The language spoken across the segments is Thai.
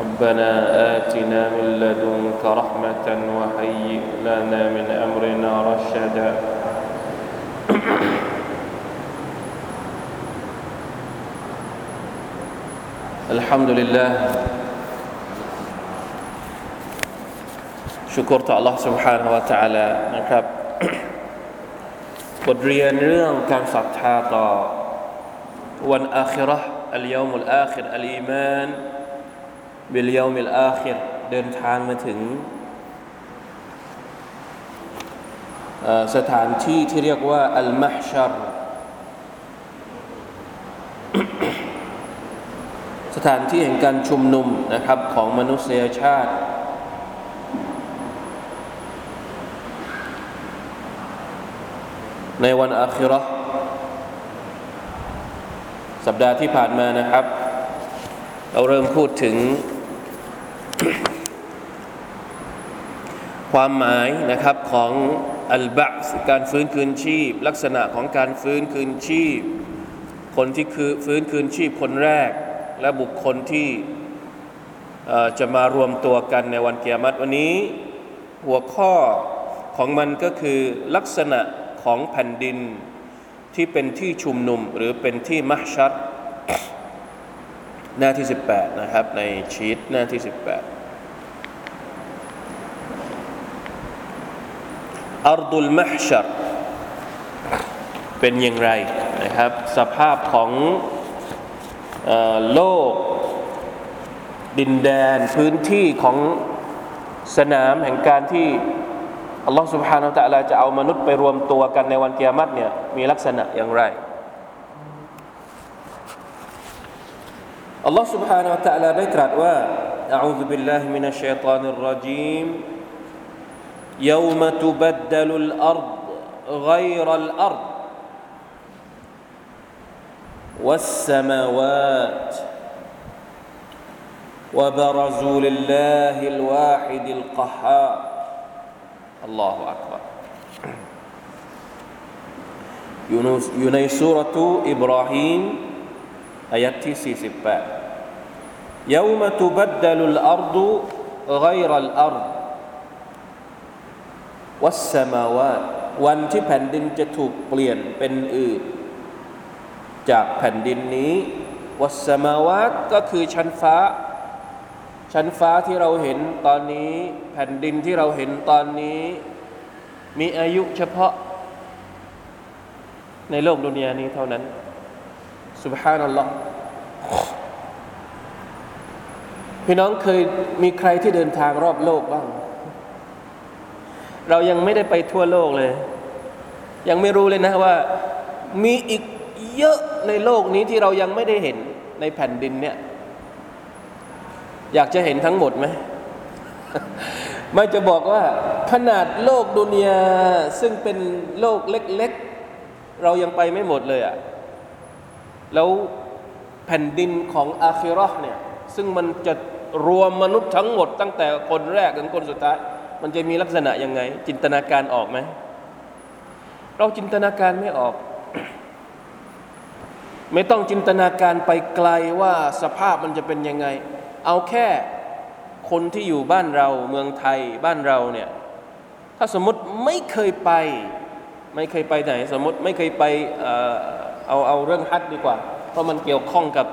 ربنا آتنا من لدنك رحمة وهيئ لنا من أمرنا رشدا الحمد لله شكر الله سبحانه وتعالى นะครับ บทเรียนเรื่องการศรัทธาต่อวันอาคิเราะห์อัลยามุลอาคิรอัลอีมาน บิลยามิลอาคิรเดินทางมาถึงสถานที่ที่เรียกว่าอัลมัฮชัรสถานที่แห่งการชุมนุมนะครับของมนุษยชาติ ในวันอาคิราสัปดาห์ที่ผ่านมานะครับ เราเริ่มพูดถึง ความหมายนะครับของอัลบะสการฟื้นคืนชีพ ลักษณะของการฟื้นคืนชีพ คนที่คือฟื้นคืนชีพคนแรก และบุคคลที่จะมารวมตัวกันในวันเกียรติวันนี้ หัวข้อของมันก็คือลักษณะของแผ่นดินที่เป็นที่ชุมนุมหรือเป็นที่มัชชัดหน้าที่ 18 นะครับ ในชีตหน้าที่ 18 อัรดุลมัชชัรเป็นอย่างไรนะครับ สภาพของโลก ดินแดนพื้นที่ของสนามแห่งการที่อัลลอฮ์ سبحانه และ تعالى จะเอามนุษย์ไปรวมตัวกันในวันเกียรติเนี่ยมีลักษณะอย่างไรอัลลอฮ์ سبحانه และ تعالى ได้ตรัสว่า أعوذ بالله من الشيطان الرجيم يوم تبدل الأرض غير الأرض والسماوات وبرزوا لله الواحد القهار. الله أكبر. يونس يوني سورة إبراهيم آيات 48 يوم تبدل الأرض غير الأرض. วัสมาวาวันที่แผ่นดินจะถูกเปลี่ยนเป็นอื่น จากแผ่นดินนี้ วัสมาวาตก็คือชั้นฟ้า ชั้นฟ้าที่เราเห็นตอนนี้ แผ่นดินที่เราเห็นตอนนี้ มีอายุเฉพาะ ในโลกดุนยานี้เท่านั้นสุบฮานัลลอฮ์พี่น้องเคยมีใครที่เดินทางรอบโลกบ้าง เรายังไม่ได้ไปทั่วโลกเลย ยังไม่รู้เลยนะว่า มีอีกเยอะในโลกนี้ที่เรายังไม่ได้เห็นในแผ่นดินเนี่ยอยากจะเห็นทั้งหมดไหม ไม่จะบอกว่า ขนาดโลกดุนยาซึ่งเป็นโลกเล็กๆ เรายังไปไม่หมดเลยอะ่ะแล้วแผ่นดินของอาคิรอเนี่ยซึ่งมันจะรวมมนุษย์ทั้งหมดตั้งแต่คนแรกถึงคนสุดท้าย มันจะมีลักษณะยังไง จินตนาการออกไหมเราจินตนาการไม่ออก ไม่ต้องจินตนาการไปไกลว่าสภาพมันจะเป็นยังไง เอาแค่คนที่อยู่บ้านเราเมืองไทยบ้านเราเนี่ยถ้าสมมติไม่เคยไป ไม่เคยไปไหน สมมติไม่เคยไปเอาเอาเรื่องฮัจดีกว่า เพราะมันเกี่ยวข้องกับ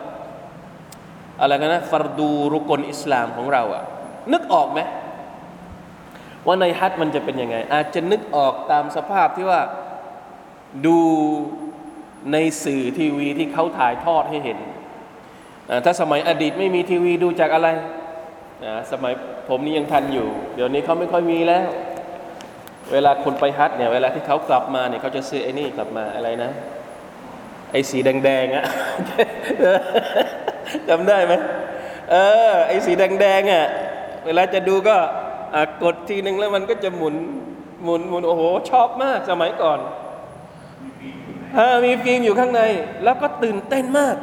อะไรกันนะฟารดูรุกลอิสลามของเราอะนึกออกไหม ว่าในฮัจมันจะเป็นยังไง อาจจะนึกออกตามสภาพที่ว่าดูในสื่อทีวีที่เขาถ่ายทอดให้เห็น ถ้าสมัยอดีตไม่มีทีวีดูจากอะไรนะสมัยผมนี่ยังทันอยู่ เดี๋ยวนี้เขาไม่ค่อยมีแล้ว เวลาคนไปฮัทเนี่ยเวลาที่เขากลับมาเนี่ยเขาจะซื้อไอ้นี่กลับมาอะไรนะ ไอ้สีแดงๆอะจำได้ไหมเออไอ้สีแดงๆอะเวลาจะดูก็ กดทีหนึ่งแล้วมันก็จะหมุนหมุนหมุนโอ้โห ชอบมากสมัยก่อนมีฟิล์มอยู่ข้างใน แล้วก็ตื่นเต้นมาก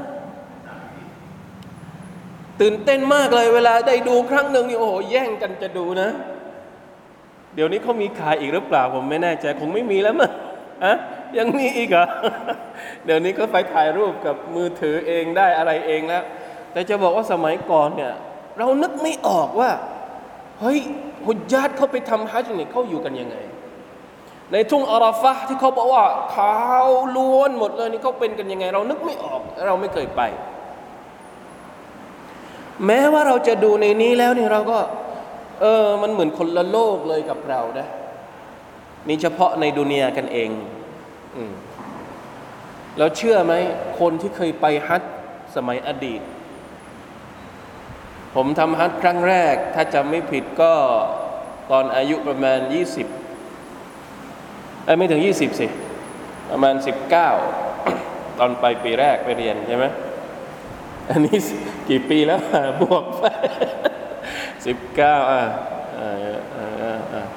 ตื่นเต้นมากเลยเวลาได้ดูครั้งหนึ่งนี่โอ้โหแย่งกันจะดูนะ เดี๋ยวนี้เขามีขายอีกหรือเปล่าผมไม่แน่ใจคงไม่มีแล้วมั้งอะยังมีอีกเหรอเดี๋ยวนี้ก็ไปถ่ายรูปกับมือถือเองได้อะไรเองแล้ว แต่จะบอกว่าสมัยก่อนเนี่ย เรานึกไม่ออกว่า เฮ้ยฮุญญาตเขาไปทำฮัจญ์เนี่ยเขาอยู่กันยังไง ในทุ่งอาราฟะที่เขาบอกว่าขาวล้วนหมดเลยนี่เขาเป็นกันยังไง เรานึกไม่ออกเราไม่เคยไป แม้ว่าเราจะดูในนี้แล้วเนี่ยเราก็ เออมันเหมือนคนละโลกเลยกับเรานะนี่เฉพาะในดุนยากันเองอืมแล้วเชื่อไหมคนที่เคยไปฮัจญ์สมัยอดีต ผมทำฮัจญ์ครั้งแรก ถ้าจำไม่ผิดก็ตอนอายุประมาณ 20เอ้ไม่ถึง 20 สิ ประมาณ 19 ตอนไปปีแรกไปเรียนใช่ไหมอันนี้กี่ปีแล้วบวกไปสิบเก้าอะอ่า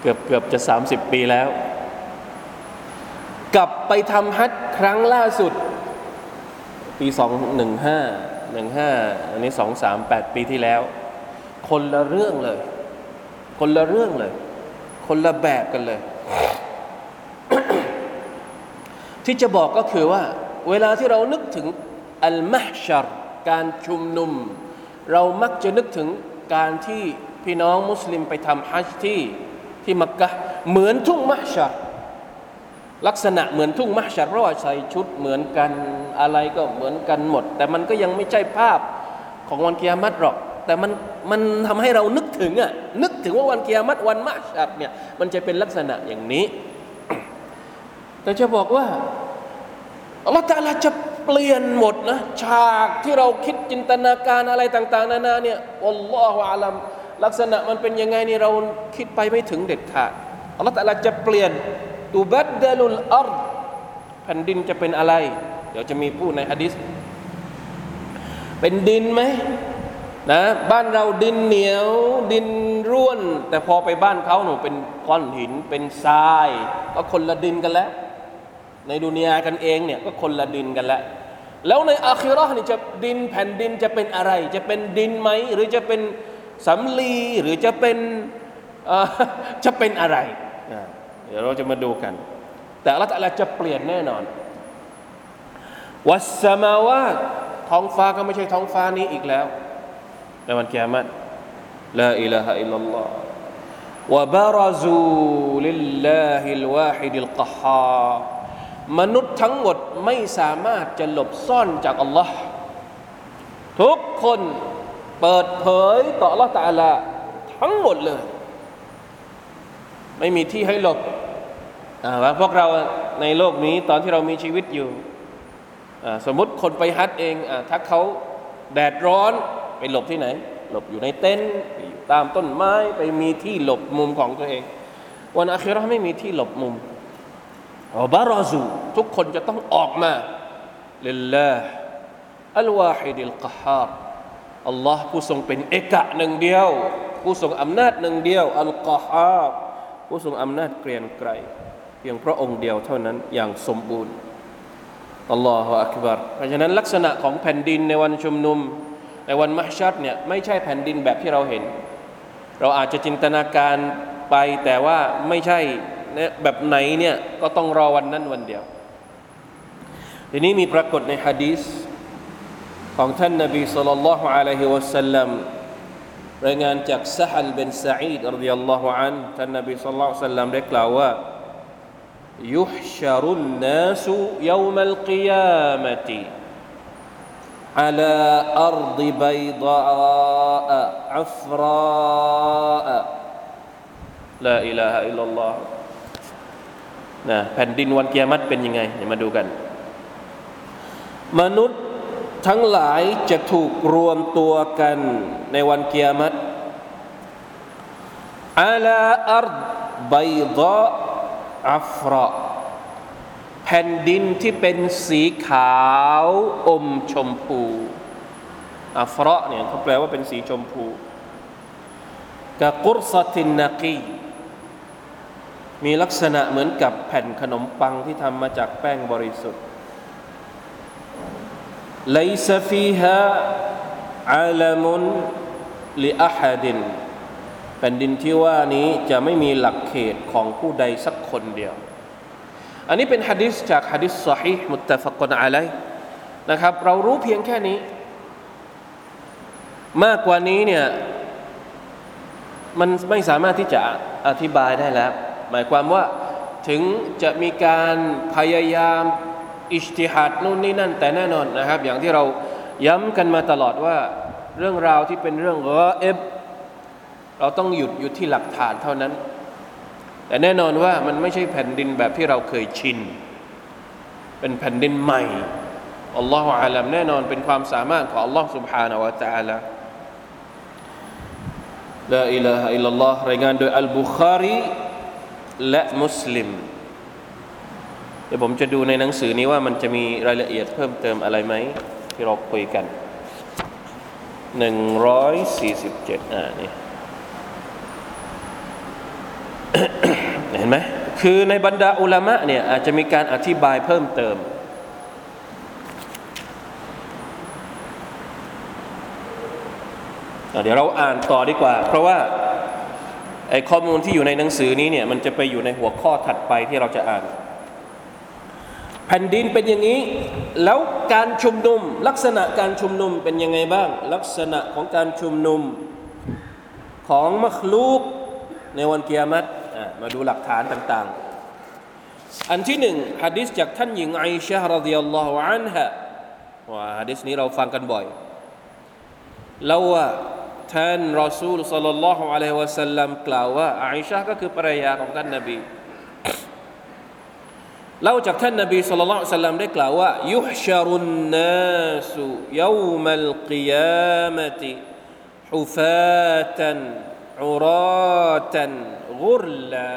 เกือบเกือบจะสามสิบปีแล้ว กลับไปทำฮัจญ์ครั้งล่าสุด ปีสองหนึ่งห้า หนึ่งห้าอันนี้สองสามแปดปีที่แล้ว คนละเรื่องเลย คนละเรื่องเลย คนละแบบกันเลย ที่จะบอกก็คือว่า เวลาที่เรานึกถึงอัลมหชัรการชุมนุม เรามักจะนึกถึงการที่พี่น้องมุสลิมไปทำฮัจญ์ที่ที่มักกะเหมือนทุ่งมหชัร ลักษณะเหมือนทุ่งมหชัรเพรว่าใส่ชุดเหมือนกันอะไรก็เหมือนกันหมด แต่มันก็ยังไม่ใช่ภาพของวันกิยามัตหรอก แต่มันมันทำให้เรานึกถึงอะนึกถึงว่าวันกิยามัตวันมหชัรเนี่ยมันจะเป็นลักษณะอย่างนี้ แต่จะบอกว่าอัลลอฮฺตะอาลาจะเปลี่ยนหมดนะฉากที่เราคิดจินตนาการอะไรต่าง ๆ นานาเนี่ยอัลลอฮฺอาลัมลักษณะมันเป็นยังไงนี่เราคิดไปไม่ถึงเด็ดขาดอัลลอฮฺตะอาลาจะเปลี่ยน ตูบัดเดลุลอัรแผ่นดินจะเป็นอะไร เดี๋ยวจะมีพูดในฮะดิษเป็นดินไหมนะบ้านเราดินเหนียว ดินร่วน แต่พอไปบ้านเขาหนูเป็นก้อนหินเป็นทราย ก็คนละดินกันแล้ว ในดุนยากันเองเนี่ยก็คนละดินกันแล้วแล้วในอาคิราะห์นี่จะดินแผ่นดินจะเป็นอะไร จะเป็นดินไหมหรือจะเป็นสำลีหรือจะเป็นจะเป็นอะไร เดี๋ยวเราจะมาดูกัน แต่ละแต่ละจะเปลี่ยนแน่นอน วัสมาวาท้องฟ้าก็ไม่ใช่ท้องฟ้านี้อีกแล้วในวันกิยามัตลาอิลาฮะอิลลัลลอฮ์วะบารซูลิลลาฮิลวาฮิดิลกะฮามนุษย์ทั้งหมดไม่สามารถจะหลบซ่อนจากอัลลอฮ์ทุกคนเปิดเผยต่ออัลลอฮ์ตาลาทั้งหมดเลย ไม่มีที่ให้หลบอ่าว่าพวกเราในโลกนี้ตอนที่เรามีชีวิตอยู่อ่าสมมติคนไปฮัจญ์เองอ่าถ้าเขาแดดร้อนไปหลบที่ไหน หลบอยู่ในเต็นท์ไปอยู่ตามต้นไม้ไปมีที่หลบมุมของตัวเอง วันอาคิเราะฮ์ไม่มีที่หลบมุมبرزواทุกคนจะต้องออกมาلله الواحد القهارอัลลอฮ์ผู้ทรงเป็นเอกะหนึ่งเดียว ผู้ทรงอำนาจหนึ่งเดียวอัลกฮาร์ ผู้ทรงอำนาจเกรียงไกรเพียงพระองค์เดียวเท่านั้นอย่างสมบูรณ์อัลลอฮฺอักบารเพราะฉะนั้นลักษณะของแผ่นดินในวันชุมนุม ในวันมหชัดเนี่ยไม่ใช่แผ่นดินแบบที่เราเห็น เราอาจจะจินตนาการไปแต่ว่าไม่ใช่แบบไหนเนี่ยก็ต้องรอวันนั้นวันเดียว ทีนี้มีปรากฏในฮะดีษของท่านนบีสุลต่านละฮ์อะลัยฮิวะสัลลัม รายงานจากซะฮัลเบนซาอีดรดิยัลลอฮุอันท่านนบีสุลต่านสัลลัมได้กล่าวว่า يحشر الناس يوم القيامة على أرض بيضاء عفراء لا إله إلا الله นะแผ่นดินวันเกียรติเป็นยังไงเดี๋ยวมาดูกัน มนุษย์ ทั้งหลายจะถูกรวมตัวกันในวันเกียรติอาลาอัรบยดะอัฟรอแผ่นดินที่เป็นสีขาวอมชมพูอัฟรอเนี่ยเขาแปลว่าเป็นสีชมพูกะกุรสตินนกีมีลักษณะเหมือนกับแผ่นขนมปังที่ทำมาจากแป้งบริสุทธิ์ ليس فيها علم لأحد แผ่นดินที่ว่านี้จะไม่มีหลักเขตของผู้ใดสักคนเดียว อันนี้เป็นฮะดิษจากฮะดิษสฮีมุตตะฟักนอะลัยนะครับ เรารู้เพียงแค่นี้ มากกว่านี้เนี่ย มันไม่สามารถที่จะอธิบายได้แล้ว หมายความว่าถึงจะมีการพยายาม อิจติฮัดนู่นนี่นั่น แต่แน่นอนนะครับ อย่างที่เราย้ำกันมาตลอดว่า เรื่องราวที่เป็นเรื่องเอฟเราต้องหยุดอยู่ที่หลักฐานเท่านั้น แต่แน่นอนว่ามันไม่ใช่แผ่นดินแบบที่เราเคยชิน เป็นแผ่นดินใหม่อัลลอฮฺอาลัมแน่นอนเป็นความสามารถของอัลลอฮฺ سبحانه และ تعالى ละอิลาฮะอิลลัลลอฮ์รายงานโดยอัลบุคารีและมุสลิม เดี๋ยวผมจะดูในหนังสือนี้ว่ามันจะมีรายละเอียดเพิ่มเติมอะไรไหมที่เราคุยกันหนึ่งร้อยสี่สิบเจ็ดอ่านี่เห็นไหมคือในบรรดาอุลามะเนี่ยอาจจะมีการอธิบายเพิ่มเติม เดี๋ยวเราอ่านต่อดีกว่า เพราะว่าไอ้ข้อมูลที่อยู่ในหนังสือนี้เนี่ยมันจะไปอยู่ในหัวข้อถัดไปที่เราจะอ่าน แผ่นดินเป็นอย่างนี้ แล้วการชุมนุม ลักษณะการชุมนุมเป็นยังไงบ้าง ลักษณะของการชุมนุมของมัคลูกในวันเกียรติมาดูหลักฐานต่างๆ อันที่หนึ่งฮะดิษจากท่านหญิงไอชะฮ์รดิยัลลอฮุอันฮะว่าฮะดิษนี้เราฟังกันบ่อยเล่าว่าท่านรอซูลสัลลัลลอฮุอะลัยฮิวะสัลลัมกล่าวว่าไอชะก็คือภรรยาของท่านนบี เล่าจากท่านนบีสุลต่านสัลลัมได้กล่าวว่า ยุชรุนนาสุยูมัลกิยามติฮุฟาตันอุราตันกุรลา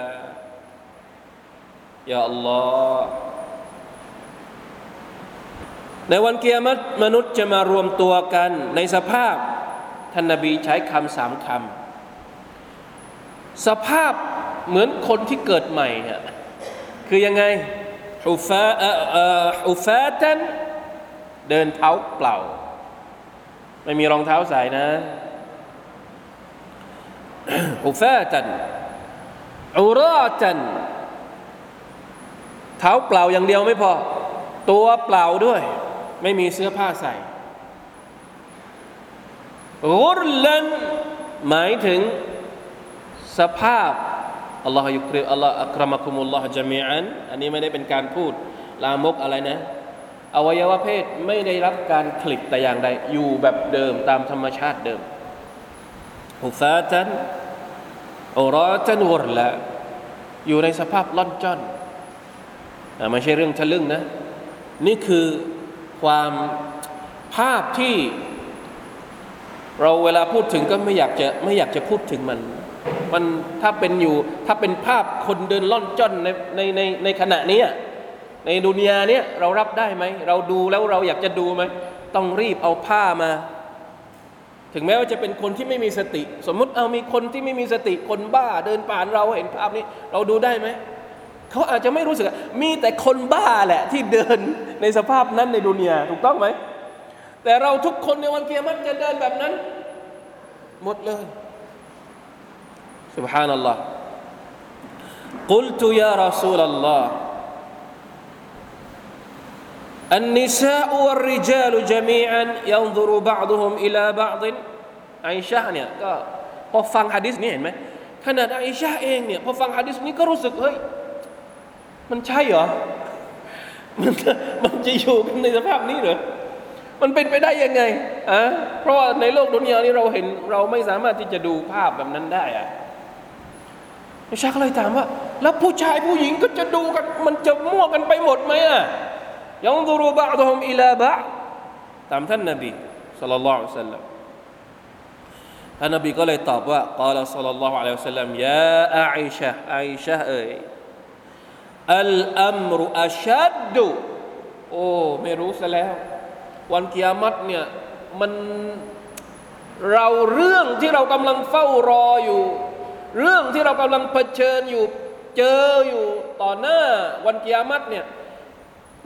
ยาอัลลอฮ์ในวันเกียรติมนุษย์จะมารวมตัวกันในสภาพ ท่านนบีใช้คำสามคำสภาพเหมือนคนที่เกิดใหม่ฮะคือยังไง ฮุฟาฮุฟาตันเดินเท้าเปล่า ไม่มีรองเท้าใส่นะฮุฟาตันอุราตันเท้าเปล่าอย่างเดียวไม่พอ ตัวเปล่าด้วย ไม่มีเสื้อผ้าใส่กุรลันหมายถึงสภาพ อัลลอฮฺยุครีอัลลอฮฺอัครมะคุมุลลอฮฺจามีอันอันนี้ไม่ได้เป็นการพูดลามกอะไรนะอวัยวะเพศไม่ได้รับการคลิปแต่อย่างใด อยู่แบบเดิมตามธรรมชาติเดิมฮุฟาตันอรอตันวรละอยู่ในสภาพล่อนจ้อนไม่ใช่เรื่องทะลึ่งนะ นี่คือความภาพที่ เราเวลาพูดถึงก็ไม่อยากจะไม่อยากจะพูดถึงมัน มันถ้าเป็นอยู่ถ้าเป็นภาพคนเดินล่อนจ้อนในในในในขณะนี้ในดุนยาเนี้ยเรารับได้ไหม เราดูแล้วเราอยากจะดูไหมต้องรีบเอาผ้ามา ถึงแม้ว่าจะเป็นคนที่ไม่มีสติ สมมุติเอามีคนที่ไม่มีสติคนบ้าเดินผ่านเราเห็นภาพนี้ เราดูได้ไหมเขาอาจจะไม่รู้สึก มีแต่คนบ้าแหละที่เดินในสภาพนั้นในดุนยาถูกต้องไหมแต่เราทุกคนในวันเกียรติจะเดินแบบนั้น หมดเลย سبحان الله قلت يا رسول الله النساء والرجال جميعا ينظر بعضهم إلى بعض ไอชาเนี่ยก็พอฟังฮะดิษนี้เห็นไหมขนาดไอชาเองเนี่ยพอฟังฮะดิษนี้ก็รู้สึกเฮ้ยมันใช่เหรอมันมันจะอยู่กันในสภาพนี้เหรอมันเป็นไปได้ยังไงอ่ะเพราะว่าในโลกดุนยานี้เราเห็นเราไม่สามารถที่จะดูภาพแบบนั้นได้อ่ะ อิชาก็เลยถามว่า แล้วผู้ชายผู้หญิงก็จะดูกัน มันจะมั่วกันไปหมดไหมอะยังดูรูบะดฮมอิลาบะตามท่านนบีสัลลัลลอฮุอะลัวะสัลลัมท่านนบีก็เลยตอบว่ากาลสัลลัลลอฮุอะลัยฮิวะสัลลัมยาอาอิชะอาอิชะเอ้ยอัลอัมรุอัชัดดูโอ้ไม่รู้ซะแล้ว วันกิยามัตเนี่ยมันเราเรื่องที่เรากำลังเฝ้ารออยู่ เรื่องที่เรากำลังเผชิญอยู่เจออยู่ต่อหน้าวันกิยามัตเนี่ย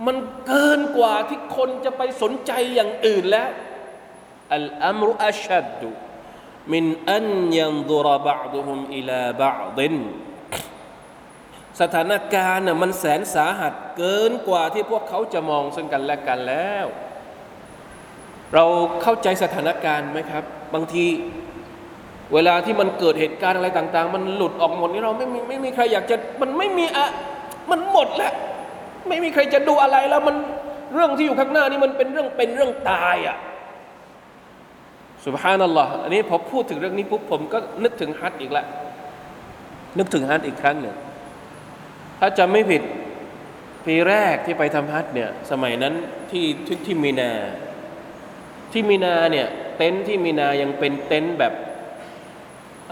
มันเกินกว่าที่คนจะไปสนใจอย่างอื่นแล้วอัลอัมรุอัชัดดุมินอันยันดุรบะดุฮุมอิลาบะดินสถานการณ์น่ะมันแสนสาหัสเกินกว่าที่พวกเขาจะมองซึ่งกันและกันแล้ว เราเข้าใจสถานการณ์ไหมครับ บางที เวลาที่มันเกิดเหตุการณ์อะไรต่าง ๆ มันหลุดออกหมดนี่เราไม่มีไม่มีใครอยากจะมันไม่มีอะมันหมดแล้ว ไม่มีใครจะดูอะไรแล้วมันเรื่องที่อยู่ข้างหน้านี่มันเป็นเรื่องเป็นเรื่องตายอะสุบฮานัลลอฮ์อันนี้พอพูดถึงเรื่องนี้ปุ๊บผมก็นึกถึงฮัทอีกแล้วนึกถึงฮัทอีกครั้งหนึ่งถ้าจำไม่ผิดปีแรกที่ไปทำฮัทเนี่ยสมัยนั้นที่ที่ที่มีนา ที่มีนาเนี่ยเต็นท์ที่มีนายังเป็นเต็นท์แบบ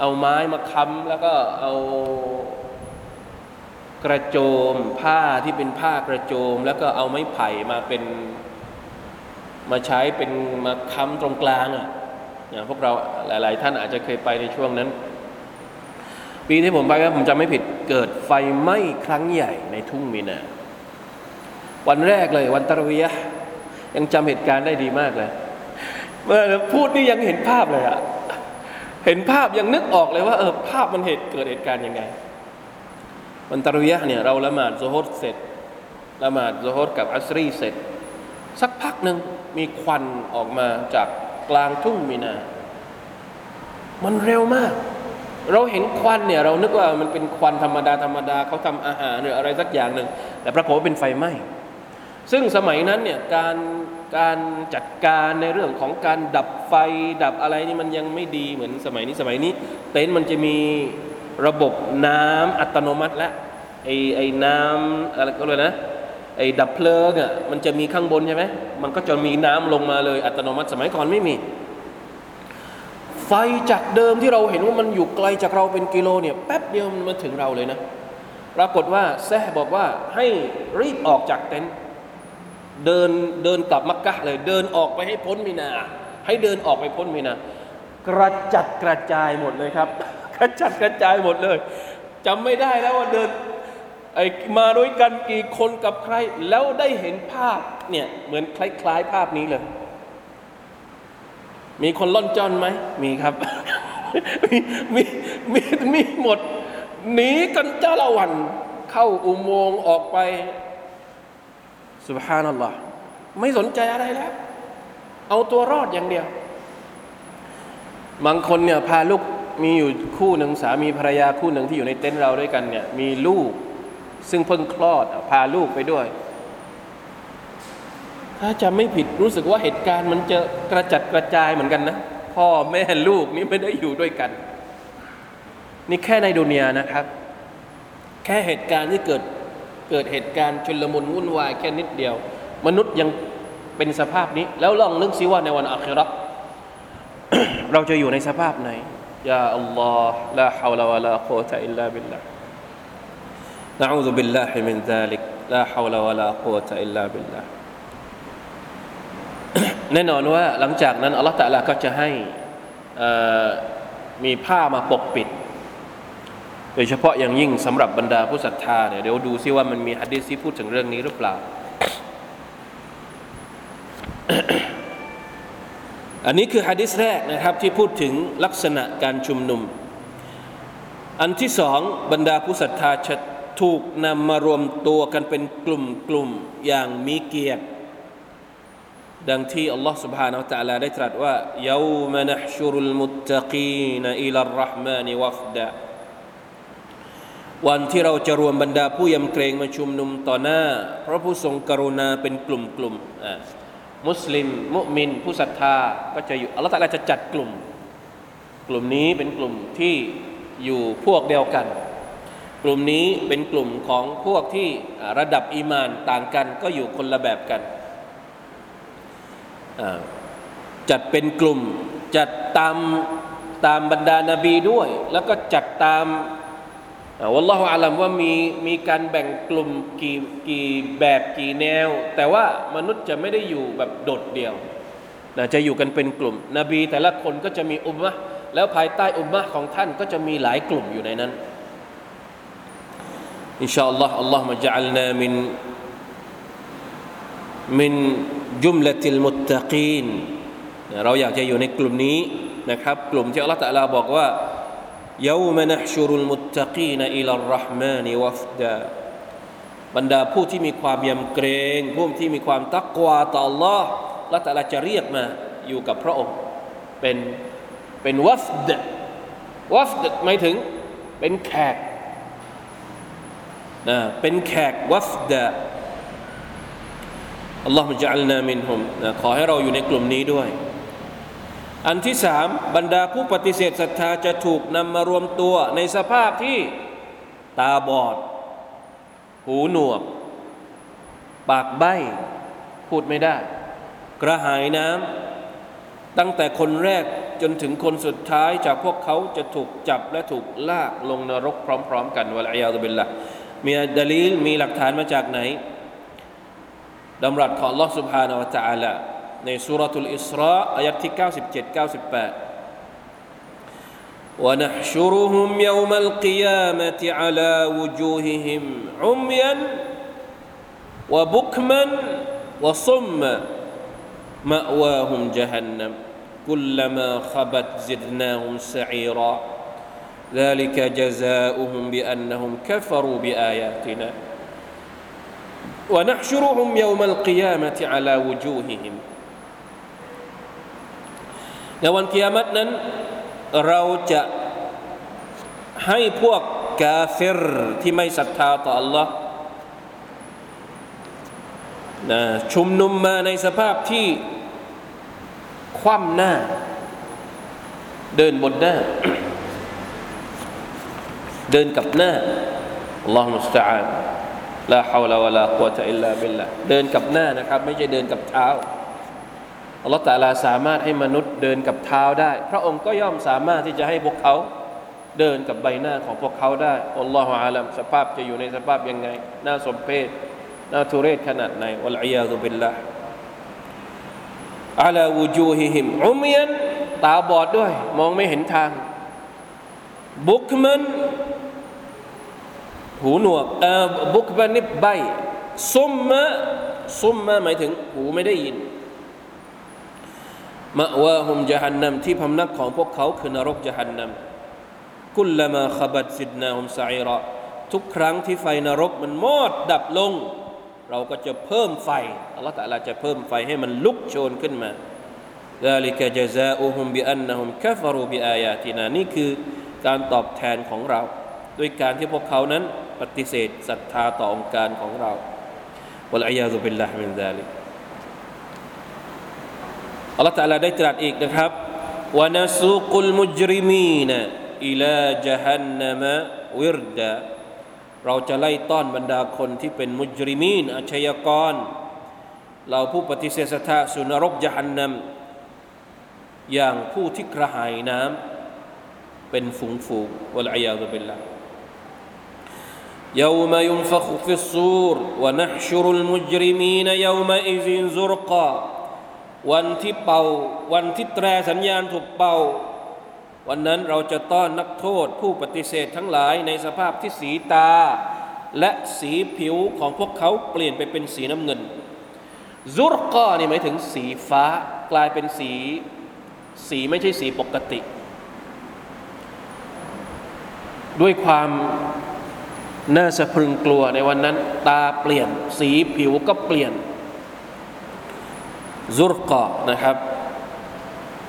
เอาไม้มาค้ำแล้วก็เอากระโจมผ้าที่เป็นผ้ากระโจม แล้วก็เอาไม้ไผ่มาเป็นมาใช้เป็นมาค้ำตรงกลางอะอย่างพวกเราหลาย ๆ ท่านอาจจะเคยไปในช่วงนั้น ปีที่ผมไปก็ผมจำไม่ผิดเกิดไฟไหม้ครั้งใหญ่ในทุ่งมีนาวันแรกเลยวันตะรวียยังจำเหตุการณ์ได้ดีมากเลยเมื่อพูดนี่ยังเห็นภาพเลยอะ เห็นภาพยังนึกออกเลยว่าเออภาพมันเหตุเกิดเหตุการณ์ยังไงวันตะรวียะเนี่ยเราละหมาดโซฮดเสร็จละหมาดโซฮดกับอัสรีเสร็จ สักพักหนึ่งมีควันออกมาจากกลางทุ่งมีนา มันเร็วมาก เราเห็นควันเนี่ยเรานึกว่ามันเป็นควันธรรมดาธรรมดาเขาทำอาหารหรืออะไรสักอย่างหนึ่งแต่ปรากฏว่าเป็นไฟไหม้ซึ่งสมัยนั้นเนี่ยการ การจัดการในเรื่องของการดับไฟดับอะไรนี่มันยังไม่ดีเหมือนสมัยนี้สมัยนี้ เต็นท์มันจะมีระบบน้ำอัตโนมัติแล้วไอ้ไอ้น้ำอะไรก็เลยนะไอ้ดับเพลิงอะมันจะมีข้างบนใช่ไหมมันก็จะมีน้ำลงมาเลยอัตโนมัติสมัยก่อนไม่มี ไฟจากเดิมที่เราเห็นว่ามันอยู่ไกลจากเราเป็นกิโลเนี่ยแป๊บเดียวมันมาถึงเราเลยนะ ปรากฏว่าแซะบอกว่าให้รีบออกจากเต็นท์ เดินเดินกลับมักกะเลย เดินออกไปให้พ้นมินา ให้เดินออกไปพ้นมินากระจัดกระจายหมดเลยครับ กระจัดกระจายหมดเลยจำไม่ได้แล้วว่าเดินไอ้มาด้วยกันกี่คนกับใคร แล้วได้เห็นภาพเนี่ยเหมือนคล้ายๆภาพนี้เลย มีคนล่อนจ้อนไหมมีครับ มีมีมีมีหมดหนีกันจ้าละวัน เข้าอุโมงค์ออกไป สุบฮานัลลอฮ์ไม่สนใจอะไรแล้ว เอาตัวรอดอย่างเดียว บางคนเนี่ยพาลูกมีอยู่คู่หนึ่งสามีภรรยาคู่หนึ่งที่อยู่ในเต็นท์เราด้วยกันเนี่ยมีลูก ซึ่งเพิ่งคลอดพาลูกไปด้วย ถ้าจะไม่ผิดรู้สึกว่าเหตุการณ์มันจะกระจัดกระจายเหมือนกันนะ พ่อแม่ลูกนี่ไม่ได้อยู่ด้วยกัน นี่แค่ในดุนยานะครับ แค่เหตุการณ์ที่เกิด เกิดเหตุการณ์ชุลมุนวุ่นวายแค่นิดเดียว มนุษย์ยังเป็นสภาพนี้ แล้วลองนึกซิว่าในวันอาคิเราะฮ์เราจะอยู่ในสภาพไหนيا الله لا حول ولا قوة إلا بالله نعوذ بالله من ذلك لا حول ولا قوة إلا باللهแน่นอนว่าหลังจากนั้นอัลลอฮฺตะลาก็จะให้มีผ้ามาปกปิด โดยเฉพาะอย่างยิ่งสำหรับบรรดาผู้ศรัทธาเนี่ยเดี๋ยวดูซิว่ามันมีฮะดีษที่พูดถึงเรื่องนี้หรือเปล่า อันนี้คือฮะดิษแรกนะครับที่พูดถึงลักษณะการชุมนุม อันที่สองบรรดาผู้ศรัทธาจะถูกนำมารวมตัวกันเป็นกลุ่มกลุ่มอย่างมีเกียรติ ดังที่อัลลอฮ์ سبحانه และ تعالى ได้ตรัสว่า يوم نحشر المتقين إلى الرحمن وفدا วันที่เราจะรวมบรรดาผู้ยำเกรงมาชุมนุมต่อหน้า พระผู้ทรงกรุณาเป็นกลุ่มกลุ่มมุสลิม มุมิน ผู้ศรัทธาก็จะอยู่อัลลอฮฺตะลาจะจัดกลุ่ม กลุ่มนี้เป็นกลุ่มที่อยู่พวกเดียวกัน กลุ่มนี้เป็นกลุ่มของพวกที่ระดับอีมานต่างกันก็อยู่คนละแบบกันจัดเป็นกลุ่มจัดตามตามบรรดานาบีด้วย แล้วก็จัดตาม วัลลอฮฺอาลัมว่ามีมีการแบ่งกลุ่มกี่กี่แบบกี่แนว แต่ว่ามนุษย์จะไม่ได้อยู่แบบโดดเดี่ยวนะจะอยู่กันเป็นกลุ่ม นบีแต่ละคนก็จะมีอุมมะแล้วภายใต้อุมมะของท่านก็จะมีหลายกลุ่มอยู่ในนั้นอินชาอัลลอฮ์อัลลอฮ์มาจัลนามินมินจุมลติลมุตตะกีนเราอยากจะอยู่ในกลุ่มนี้นะครับ กลุ่มที่อัลลอฮ์ตะลาบอกว่า يوم نحشر المتقين إلى الرحمن وفدا บรรดาผู้ที่มีความยำเกรงผู้ที่มีความตักวาต่อ Allah และแต่ละจะเรียกมาอยู่กับพระองค์เป็นเป็นวัฟดวัฟดหมายถึงเป็นแขกนะเป็นแขกวัฟดอัลลอฮฺมุจัลนามินฮุมนะขอให้เราอยู่ในกลุ่มนี้ด้วย อันที่สามบรรดาผู้ปฏิเสธศรัทธาจะถูกนำมารวมตัวในสภาพที่ตาบอด หูหนวก ปากใบ้ พูดไม่ได้ กระหายน้ำตั้งแต่คนแรกจนถึงคนสุดท้ายจากพวกเขาจะถูกจับและถูกลากลงนรกพร้อม ๆ กันวะลัยาตุบิลละมีดลีลมีหลักฐานมาจากไหนดำรัสของลอสุภานวตาละ ในสุรทูลอิสราอายัดที่97 98 ونحشرهم يوم القيامة على وجوههم عميا وبكما وصما مأواهم جهنم كلما خبت زدناهم سعيرا ذلك جزاؤهم بأنهم كفروا بآياتنا ونحشرهم يوم القيامة على وجوههم ในวันกิยามัตนั้น เราจะให้พวกกาเฟรที่ไม่ศรัทธาต่อ Allah นะชุมนุมมาในสภาพที่คว่ำหน้า เดินบนหน้า เดินกับหน้าอัลลอฮฺมุสตาอันลาฮาวลาวะลากุวะตะอิลลาบิลละเดินกับหน้านะครับ ไม่ใช่เดินกับเท้า อัลลอฮฺตะลาสามารถให้มนุษย์เดินกับเท้าได้ พระองค์ก็ย่อมสามารถที่จะให้พวกเขาเดินกับใบหน้าของพวกเขาได้อัลลอฮฺอาลัมสภาพจะอยู่ในสภาพยังไง น่าสมเพชน่าทุเรศขนาดไหนวัลอียาตุบิลละอาลาวูจูฮิฮิมอุมยันตาบอดด้วย มองไม่เห็นทาง บุกมันหูหนวกเอ่อบุกบันนิบใบซุมมะซุมมะหมายถึงหูไม่ได้ยิน มะวาฮุมจฮันนัมที่พำนักของพวกเขาคือนรกจฮันนัมกุลละมาขบัดสิดนาฮุมไซระทุกครั้งที่ไฟนรกมันมอดดับลง เราก็จะเพิ่มไฟอัลลอฮฺตะลาจะเพิ่มไฟให้มันลุกโชนขึ้นมา ذلك جزاؤهم بأنهم كفروا بآياتنا นี่คือการตอบแทนของเราด้วยการที่พวกเขานั้นปฏิเสธศรัทธาต่อองค์การของเราวะลัยยาซุบิลลาฮิมินซาลิก อัลลอฮฺตะลาได้ตรัสอีกนะครับวานาซุกุลมุจริมีนอิลาจัฮันนามะวิรดะเราจะไล่ต้อนบรรดาคนที่เป็นมุจริมีนอาชญากรเราผู้ปฏิเสธศรัทธาสุนรกยะฮันนามอย่างผู้ที่กระหายน้ำเป็นฝูงฝูงวะลัยยาตุบิลละ يوم ينفخ في الصور ونحشر المجرمين يومئذ زرقا วันที่เป่า วันที่แตรสัญญาณถูกเป่า วันนั้นเราจะต้อนนักโทษผู้ปฏิเสธทั้งหลายในสภาพที่สีตา และสีผิวของพวกเขาเปลี่ยนไปเป็นสีน้ำเงิน ซุรกอนี่หมายถึงสีฟ้ากลายเป็นสี สีไม่ใช่สีปกติ ด้วยความน่าสะพรึงกลัวในวันนั้น ตาเปลี่ยน สีผิวก็เปลี่ยน ซุรกอนะครับ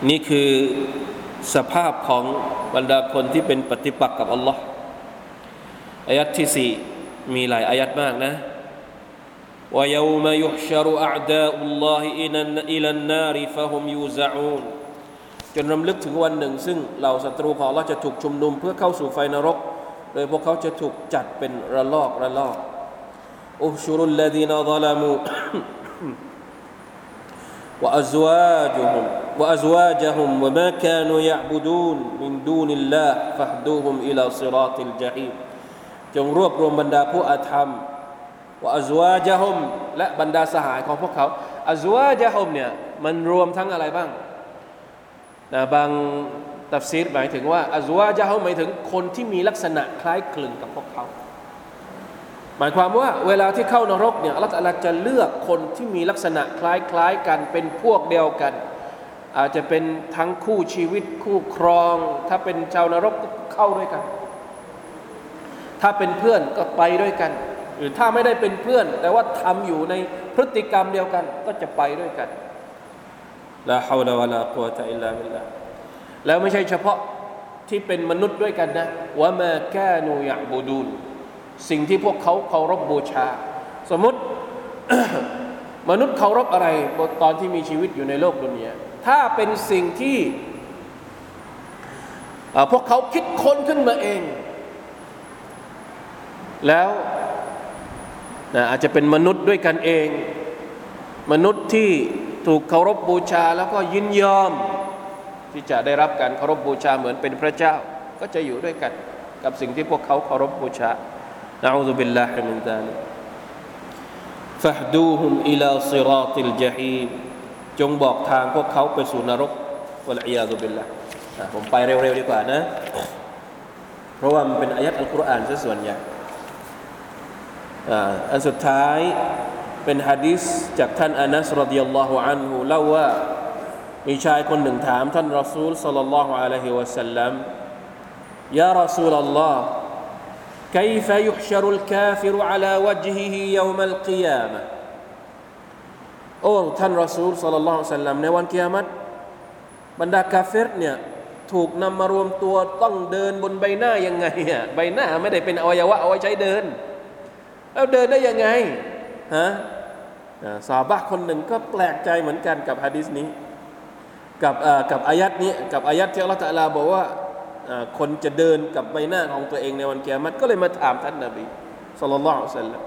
นี่คือสภาพของบรรดาคนที่เป็นปฏิปักษ์กับอัลลอฮ์อายัดที่สี่มีหลายอายัดมากนะ ويوم يحشر أعداء الله إلى النار فهم يوزعون จนรำลึกถึงวันหนึ่ง ซึ่งเหล่าศัตรูของเราจะถูกชุมนุมเพื่อเข้าสู่ไฟนรก โดยพวกเขาจะถูกจัดเป็นระลอกระลอกอุชุรุลลดีนซลามู وأزواجهم وأزواجهم وما كانوا يعبدون من دون الله فاهدوهم إلى صراط الجحيم จงรวบรวมบรรดาผู้อาธรรมว่าอัจวาจฮุมและบรรดาสหายของพวกเขาอัจวาจฮุมเนี่ยมันรวมทั้งอะไรบ้างนะบางตัฟซีรหมายถึงว่าอัจวาจฮุมหมายถึงคนที่มีลักษณะคล้ายคลึงกับพวกเขา ห มายความว่าเวลาที่เข้านรกเนี่ยอัลลอฮฺจะเลือกคนที่มีลักษณะคล้ายๆกันเป็นพวกเดียวกัน อาจจะเป็นทั้งคู่ชีวิตคู่ครอง ถ้าเป็นชาวนรกก็เข้าด้วยกัน ถ้าเป็นเพื่อนก็ไปด้วยกัน หรือถ้าไม่ได้เป็นเพื่อน แต่ว่าทำอยู่ในพฤติกรรมเดียวกันก็จะไปด้วยกันลาฮาวลาวะลากุวะตะอิลลาบิลลาแล้วไม่ใช่เฉพาะที่เป็นมนุษย์ด้วยกันนะวะมาแกนูยะบูดูน สิ่งที่พวกเขาเคารพบูชา สมมติมนุษย์เคารพอะไรตอนที่มีชีวิตอยู่ในโลกดุนยาถ้าเป็นสิ่งที่พวกเขาคิดค้นขึ้นมาเอง แล้วนะอาจจะเป็นมนุษย์ด้วยกันเอง มนุษย์ที่ถูกเคารพบูชาแล้วก็ยินยอม ที่จะได้รับการเคารพบูชาเหมือนเป็นพระเจ้า ก็จะอยู่ด้วยกันกับสิ่งที่พวกเขาเคารพบูชา ฮิมินซาลิก فاهدوهم إلى صراط الجحيم จงบอกทางพวกเขาไปสู่นรกวะลัยยาตุบิลละผมไปเร็วๆดีกว่านะ เพราะว่ามันเป็นอายัดอัลกุรอานซะส่วนใหญ่อันสุดท้ายเป็นฮะดิษจากท่านอานัสรดิยัลลอฮุอันฮุเล่าว่ามีชายคนหนึ่งถามท่านรอซูลสัลลัลลอฮุอะลัยฮิวะสัลลัมยารอซูลอัลลอฮ์ كيف يحشر الكافر على وجهه يوم القيامة โอ้ท่านรอซูลสัลลัลลอฮุซัลลัมในวันกิยามัตบรรดากาเฟรเนี่ยถูกนำมารวมตัวต้องเดินบนใบหน้ายังไงอ่ะใบหน้าไม่ได้เป็นอวัยวะเอาไว้ใช้เดิน แล้วเดินได้ยังไงฮะสาบะคนหนึ่งก็แปลกใจเหมือนกันกับฮะดิษนี้ กับกับอายัดนี้กับอายัดที่อัลลอฮฺตะลาบอกว่า คนจะเดินกับใบหน้าของตัวเองในวันเกียรติก็เลยมาถามท่านนบีสุลต่านละสัลลัม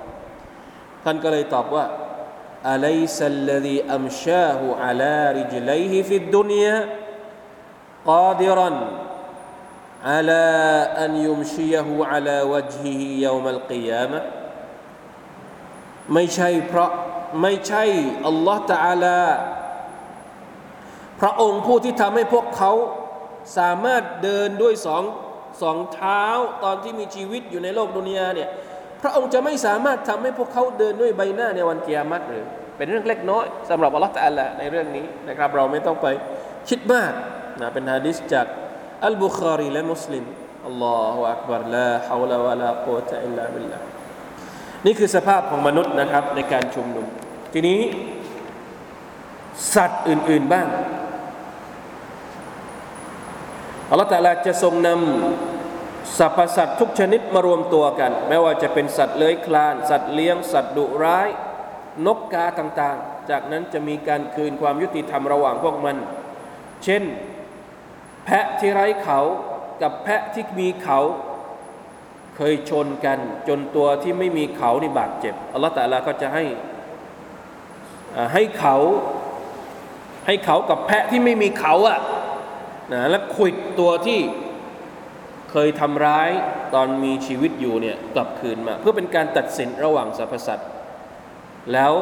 ท่านก็เลยตอบว่าอะลัยซัลลดีอัมชาหูอัลาริจลัยฮิฟิดดุนยา قادرا على أن يمشيه على وجهه يوم القيامة ไม่ใช่เพราะไม่ใช่อัลลอฮฺ تعالى พระองค์ผู้ที่ทำให้พวกเขา สามารถเดินด้วยสองสองเท้าตอนที่มีชีวิตอยู่ในโลกดุนยาเนี่ยพระองค์จะไม่สามารถทำให้พวกเขาเดินด้วยใบหน้าในวันกิยามัตหรือ เป็นเรื่องเล็กน้อยสำหรับอัลลอฮฺตะอัลละในเรื่องนี้นะครับ เราไม่ต้องไปคิดมากนะเป็นฮะดิษจากอัลบุคารีและมุสลิมالله أكبر لا حول ولا قوة إلا باللهนี่คือสภาพของมนุษย์นะครับในการชุมนุม ทีนี้ สัตว์อื่น ๆบ้าง อัลลอฮฺตะลาจะทรงนำสรรพสัตว์ทุกชนิดมารวมตัวกัน ไม่ว่าจะเป็นสัตว์เลื้อยคลาน สัตว์เลี้ยง สัตว์ดุร้าย นกกาต่างๆ จากนั้นจะมีการคืนความยุติธรรมระหว่างพวกมัน เช่น แพะที่ไร้เขากับแพะที่มีเขาเคยชนกัน จนตัวที่ไม่มีเขานี่บาดเจ็บอัลลอฮฺตะลาก็จะให้ให้เขาให้เขากับแพะที่ไม่มีเขาอะ นะและขุดตัวที่เคยทำร้ายตอนมีชีวิตอยู่เนี่ยกลับคืนมา เพื่อเป็นการตัดสินระหว่างสรรพสัตว์แล้ว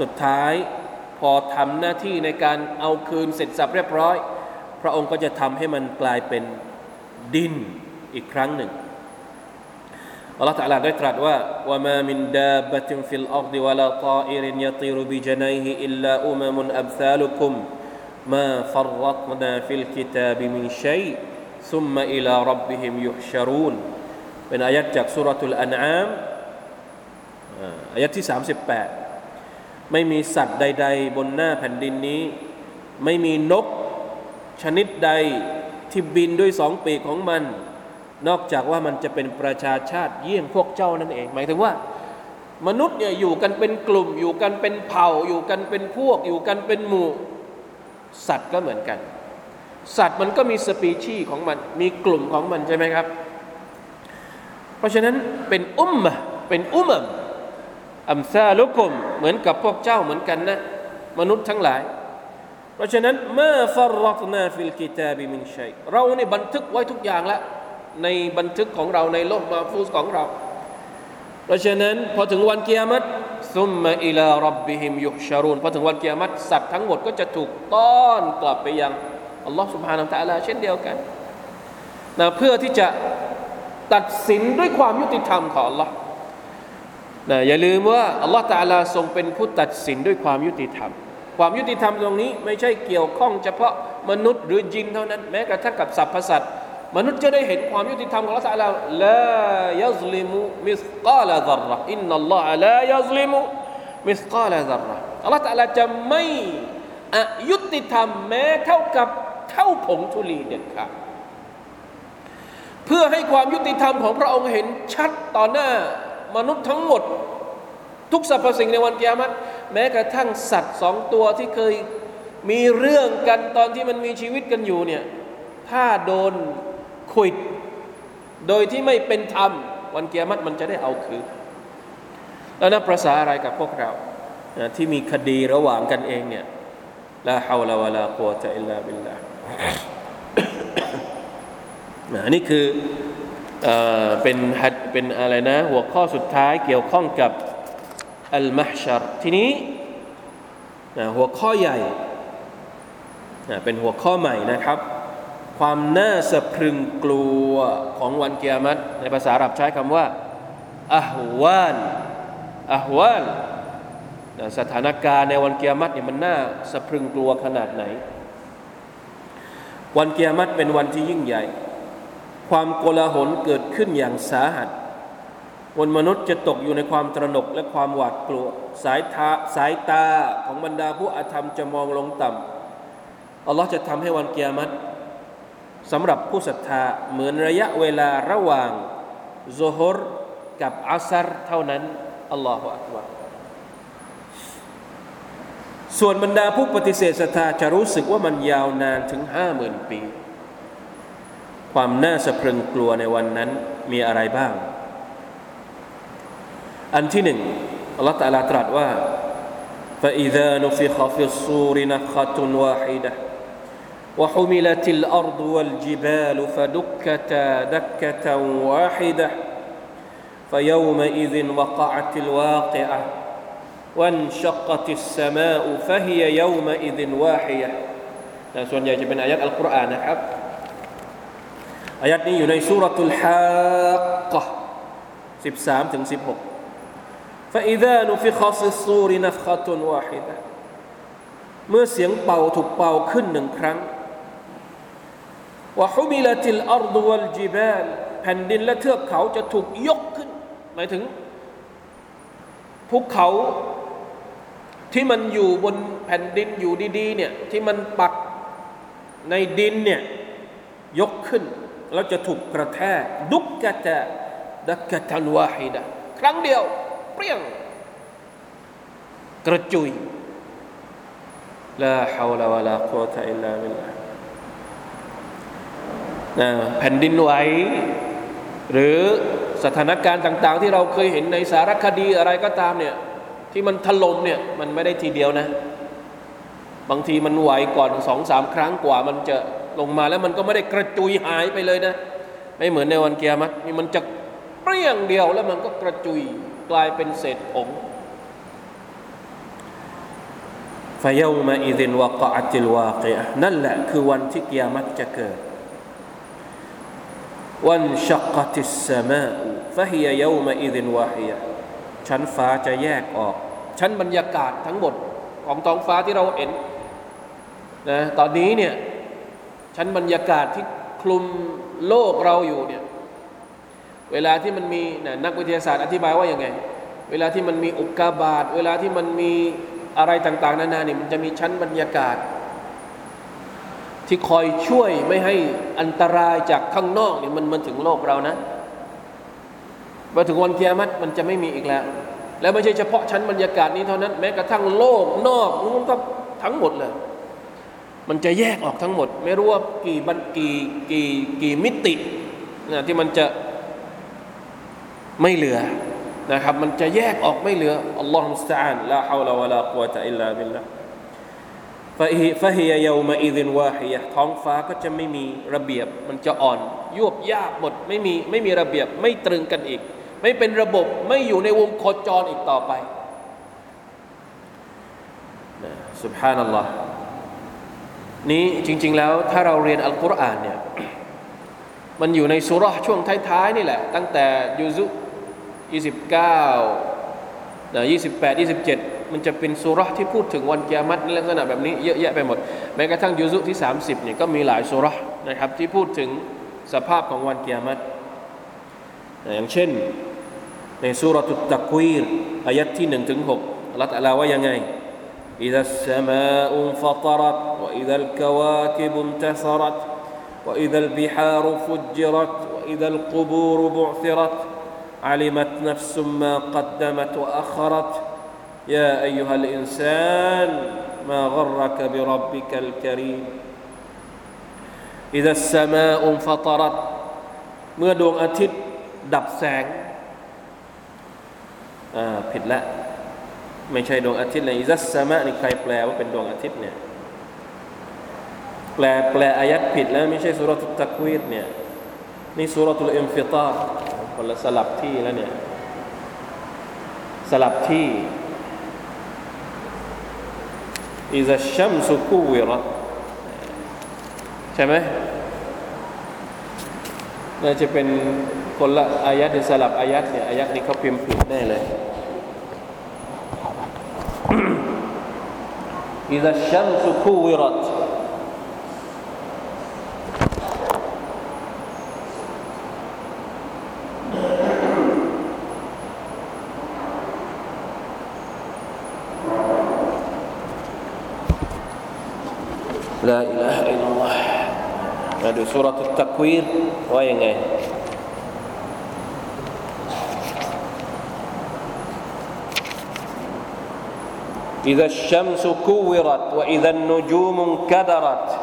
สุดท้ายพอทำหน้าที่ในการเอาคืนเสร็จสรรพเรียบร้อย พระองค์ก็จะทำให้มันกลายเป็นดินอีกครั้งหนึ่งอัลลอฮฺตะลาได้ตรัสว่าوما من دابة في الأرض ولا طائر يطير بجناحيه إلا أمم أمثالكم ما فرطنا في الكتاب من شيء ثم إلى ربهم يحشرون เป็นอายัดจากสุรทูลอันอามอายัดที่ 38 ไม่มีสัตว์ใด ๆ บนหน้าแผ่นดินนี้ ไม่มีนกชนิดใดที่บินด้วยสองปีกของมัน นอกจากว่ามันจะเป็นประชาชาติเยี่ยงพวกเจ้านั่นเอง หมายถึงว่า มนุษย์เนี่ยอยู่กันเป็นกลุ่ม อยู่กันเป็นเผ่า อยู่กันเป็นพวก อยู่กันเป็นหมู่ สัตว์ก็เหมือนกัน สัตว์มันก็มีสปีชีส์ของมัน มีกลุ่มของมันใช่ไหมครับ เพราะฉะนั้นเป็น أمة เป็น أمم أمثالكمเหมือนกับพวกเจ้าเหมือนกันนะ มนุษย์ทั้งหลาย เพราะฉะนั้นما فرطنا في الكتاب من شيءเราเนี่ยบันทึกไว้ทุกอย่างแล้วในบันทึกของเราในلوح محفوظของเรา เพราะฉะนั้นพอถึงวันกิยามัต ثم إلى ربهم يحشرونพอถึงวันกิยามัตสัตว์ทั้งหมดก็จะถูกต้อนกลับไปยังอัลลอฮ์سبحانه وتعالىเช่นเดียวกันนะเพื่อที่จะตัดสินด้วยความยุติธรรมของอัลลอฮ์นะอย่าลืมว่าอัลลอฮ์ตะลาทรงเป็นผู้ตัดสินด้วยความยุติธรรม ความยุติธรรมตรงนี้ไม่ใช่เกี่ยวข้องเฉพาะมนุษย์หรือญินเท่านั้น แม้กระทั่งกับสรรพสัตว์ มนุษย์จะได้เห็นความยุติธรรมของอัลลอฮ์ตะลาلا يظلم مثقال ذرة إن الله لا يظلم مثقال ذرةอัลลอฮ์ตาลาจะไม่อยุติธรรมแม้เท่ากับเท่าผงธุลีเด็ดขาดเพื่อให้ความยุติธรรมของพระองค์เห็นชัดต่อหน้ามนุษย์ทั้งหมด ทุกสรรพสิ่งในวันกิยามัตแม้กระทั่งสัตว์สองตัวที่เคยมีเรื่องกันตอนที่มันมีชีวิตกันอยู่เนี่ยถ้าโดน ขุดโดยที่ไม่เป็นธรรม วันเกิยามัตมันจะได้เอาคืนแล้วนับประษาอะไรกับพวกเราที่มีคดีระหว่างกันเองเนี่ยลาฮาวลาวะลากุวะตะอิลลาบิลลาห์นี่คือเป็นเป็นอะไรนะ หัวข้อสุดท้ายเกี่ยวข้องกับอัลมาฮชัรทีนี้หัวข้อใหญ่เป็นหัวข้อใหม่นะครับ ความน่าสะพรึงกลัวของวันเกียรติในภาษาอาหรับใช้คำว่าอะฮวานอะฮวานสถานการณ์ในวันเกียรติเนี่ยมันน่าสะพรึงกลัวขนาดไหน วันเกียรติเป็นวันที่ยิ่งใหญ่ ความโกลาหลเกิดขึ้นอย่างสาหัสบนมนุษย์จะตกอยู่ในความตระหนกและความหวาดกลัว สายตาสายตาของบรรดาผู้อาธรรมจะมองลงต่ำอัลลอฮ์จะทำให้วันเกียรติ สำหรับผู้ศรัทธาเหมือนระยะเวลาระหว่างโซฮรกับอัสรเท่านั้นอัลลอฮฺอักบารส่วนบรรดาผู้ปฏิเสธศรัทธาจะรู้สึกว่ามันยาวนานถึงห้าหมื่นปีความน่าสะพรึงกลัวในวันนั้นมีอะไรบ้าง อันที่หนึ่งอัลลอฮฺตะลาตรัสว่า فإذا نفخ في الصور نفخة واحدة وحملت الأرض والجبال فدكتا دكة واحدة فيومئذ وقعت الواقعة وانشقت السماء فهي يومئذ واحية ส่วนใหญ่จะเป็นอายัดอัลกุรอานนะครับอายัดนี้อยู่ในสุรทูลฮากะสิบสามถึงสิบหก فإذا نفخ في الصور نفخة واحدة เมื่อเสียงเป่าถูกเป่าขึ้นหนึ่งครั้ง ว่าฮุมิลติลอัรดุวัลจิบาลแผ่นดินและเทือกเขาจะถูกยกขึ้น หมายถึงภูเขาที่มันอยู่บนแผ่นดินอยู่ดีๆเนี่ยที่มันปักในดินเนี่ยยกขึ้น แล้วจะถูกกระแทกดุกกะจะดักกะตันวาฮิดะครั้งเดียว เปรี้ยง กระจุยลาฮาวลาวะลากุวะตะอิลลาบิลลา แผ่นดินไหว หรือสถานการณ์ต่าง ๆ ที่เราเคยเห็นในสารคดีอะไรก็ตามเนี่ยที่มันถล่มเนี่ยมันไม่ได้ทีเดียวนะ บางทีมันไหวก่อนสองสามครั้งกว่ามันจะลงมาแล้วมันก็ไม่ได้กระจุยหายไปเลยนะ ไม่เหมือนในวันเกียรติมันจะเปรี้ยงเดียวแล้วมันก็กระจุยกลายเป็นเศษผงฟยามาอิดินวะกะติลวากีนั่นแหละคือวันที่เกิยามัตจะเกิด วันชักติสสมาฟะฮียยามาอิดินวาฮียชั้นฟ้าจะแยกออก ชั้นบรรยากาศทั้งหมดของท้องฟ้าที่เราเห็นนะตอนนี้เนี่ยชั้นบรรยากาศที่คลุมโลกเราอยู่เนี่ยเวลาที่มันมีนักวิทยาศาสตร์อธิบายว่าอย่างไง เวลาที่มันมีอุกกาบาตเวลาที่มันมีอะไรต่าง ๆ นานาเนี่ยมันจะมีชั้นบรรยากาศ ที่คอยช่วยไม่ให้อันตรายจากข้างนอกเนี่ยมันมันถึงโลกเรานะมาถึงวันเกียรติมันจะไม่มีอีกแล้ว แล้วไม่ใช่เฉพาะชั้นบรรยากาศนี้เท่านั้น แม้กระทั่งโลกนอกมันก็ทั้งหมดเลย มันจะแยกออกทั้งหมด ไม่รู้ว่ากี่บันกี่กี่กี่มิตินะที่มันจะไม่เหลือนะครับ มันจะแยกออกไม่เหลือالله المستعان لا حول ولا قوة إلا بالله فهي فهي يومئذ واهيةท้องฟ้าก็จะไม่มีระเบียบ มันจะอ่อนยวบยาบหมดไม่มีไม่มีระเบียบไม่ตรึงกันอีก ไม่เป็นระบบไม่อยู่ในวงโคจรอีกต่อไปนะสุบฮานัลลอฮ์นี้จริง ๆ แล้วถ้าเราเรียนอัลกุรอานเนี่ยมันอยู่ในสุรช่วงท้าย ๆ นี่แหละ ตั้งแต่ยูซุ29นะ28 27 มันจะเป็นสุรษที่พูดถึงวันกิยามัตในลักษณะแบบนี้เยอะแยะไปหมด แม้กระทั่งยูซุที่ 30เนี่ยก็มีหลายสุรษนะครับที่พูดถึงสภาพของวันกิยามัตอย่างเช่น ในสุรตุตตะกวีรอายัดที่1ถึง6อัลลอฮฺตะลาว่ายังไง إذا السماء انفطرت وإذا الكواكب انتثرت وإذا البحار فجرت وإذا القبور بعثرت علمت نفس ما قدمت وأخرت يا أيها الإنسان ما غرك بربك الكريم إذا السماء انفطرت เมื่อดวงอาทิตย์ดับแสงอ่าผิดละไม่ใช่ดวงอาทิตย์เลยอิซัสสมะนี่ใครแปลว่าเป็นดวงอาทิตย์เนี่ยแปลแปลอายัดผิดแล้วไม่ใช่สุรทุตะกวีดเนี่ยนี่สุรทุลอิมฟิตาร์คนละสลับที่แล้วเนี่ยสลับที่ إذا الشمس كورتใช่ไหมน่าจะเป็นคนละอายัดสลับอายัดเนี่ยอายัดนี้เขาพิมพ์ผิดแน่เลยอิซัชัมสุกูวิรัต لا إله إلا الله. هذه سورة التكوير وين إذا الشمس كورت وإذا النجوم انكدرت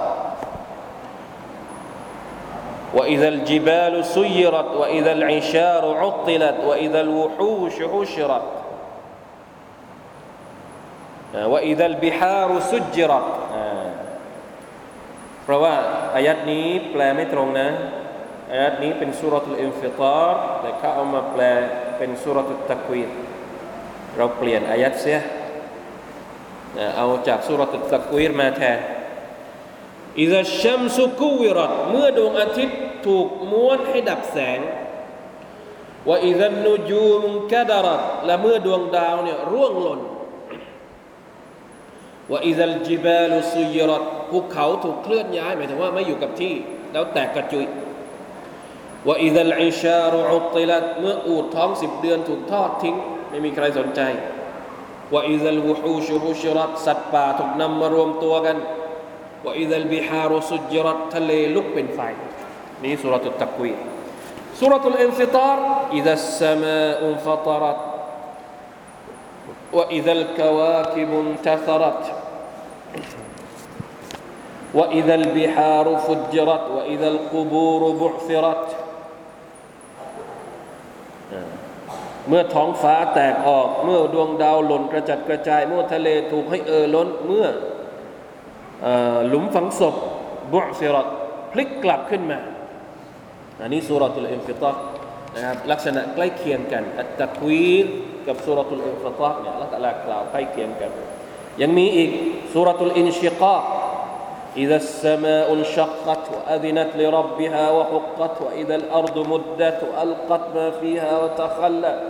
وإذا الجبال سيرت وإذا العشار عطلت وإذا الوحوش حشرت وإذا البحار سجرت เพราะว่าอายัดนี้แปลไม่ตรงนะอายัดนี้เป็นสุรทูลอินฟิตาร์แต่เขาเอามาแปลเป็นสุรทูลตะกวีเราเปลี่ยนอายัดเสียเอาจากสุรตุตะกวีรมาแทนอิซาชัมสุกูวิรัตเมื่อดวงอาทิตย์ถูกม้วนให้ดับแสงว่าอิซันนูจูมกะดารัตและเมื่อดวงดาวเนี่ยร่วงหล่นว่าอิซัลจิบาลุซุยรัต ภูเขาถูกเคลื่อนย้ายหมายถึงว่าไม่อยู่กับที่ แล้วแตกกระจุยว่าอิซัลอิชารุอุติลัตเมื่ออูดท้องสิบเดือนถูกทอดทิ้ง ไม่มีใครสนใจว่าอิซัลวุฮูชุฮุชรัตสัตว์ป่าถูกนำมารวมตัวกันว่าอิซัลบิฮารุสุจรัตทะเลลุกเป็นไฟนี่สุรตุตะกวีสุรตุลอินฟิตาร์อิซัสสมาอุนฟตรัต وإذا الكواكب انتثرت وإذا البحار فجرت وإذا القبور بعثرت เมื่อท้องฟ้าแตกออก เมื่อดวงดาวหล่นกระจัดกระจาย เมื่อทะเลถูกให้เอ่อล้น เมื่อหลุมฝังศพบุซิรัตพลิกกลับขึ้นมา อันนี้สุรตุลอินฟิตานะครับลักษณะใกล้เคียงกัน อัตตะควีรกับสุรตุลอินฟิตาเนี่ยลักษณะกล่าวใกล้เคียงกัน ยังมีอีกสุรตุลอินชิกา إذا السماء انشقت وأذنت لربها وحقت وإذا الأرض مدت وألقت ما فيها وتخلت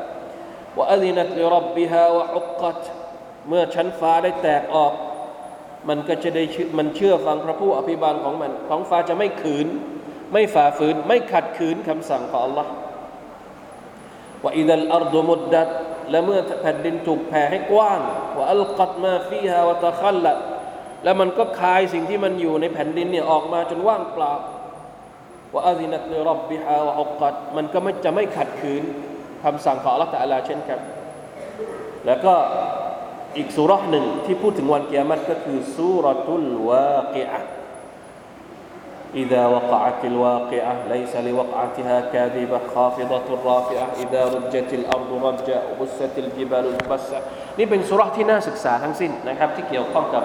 وأذنت لربها وحقت เมื่อชั้นฟ้าได้แตกออก มันก็จะได้มันเชื่อฟังพระผู้อภิบาลของมันของฟ้าจะไม่ขืน ไม่ฝ่าฝืน ไม่ขัดขืนคำสั่งของ Allah ว่าอิดัลอัรดุมุดดัดและเมื่อแผ่นดินถูกแผ่ให้กว้างว่าอัลกัดมาฟีฮาวะตะคัลละ แล้วมันก็คายสิ่งที่มันอยู่ในแผ่นดินเนี่ยออกมาจนว่างเปล่าว่าอาซินัตลิรับบิฮาวะอุกัดมันก็ไม่จะไม่ขัดขืนคำสั่งของอัลลอฮฺตะอาลาเช่นกัน แล้วก็อีกสุรหนึ่งที่พูดถึงวันเกียรติก็คือสุรทุลวากิอะ إذا وقعت الواقعة ليس لوقعتها كاذبة خافضة رافعة إذا رجت الأرض رجا وبست الجبال بسا นี่เป็นสุราะห์ที่น่าศึกษาทั้งสิ้นนะครับที่เกี่ยวข้องกับ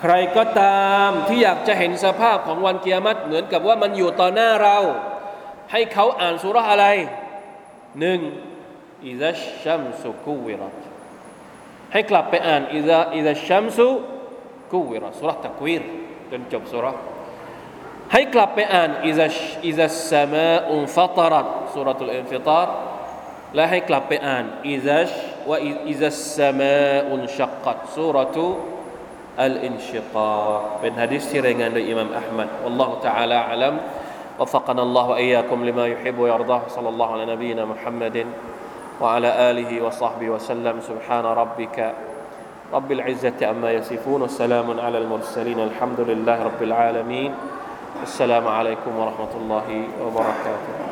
ใครก็ตามที่อยากจะเห็นสภาพของวันกิยามะฮ์เหมือนกับว่ามันอยู่ต่อหน้าเรา ให้เขาอ่านสุราอะไรหนึ่งอิซาชัมสุกูวิรัตให้กลับไปอ่านอิซาอิซาชัมสุกูวิรัตสุราะกวีรจนจบสุราให้กลับไปอ่านإذا إذا السماء انفطرت سورة الانفطار และให้กลับไปอ่านอิซาชว่าอิซาสมาอุนชักกัตสุรตุ الانشقاق เป็นฮะดิษที่รายงานโดยอิหม่ามอับดุลอัลลอฮฺ تعالى أعلم وفقنا الله وإياكم لما يحب ويرضاه صلى الله على نبينا محمد وعلى آله وصحبه وسلم سبحان ربك رب العزة عما يصفون وسلام على المرسلين الحمد لله رب العالمين السلام عليكم ورحمة الله وبركاته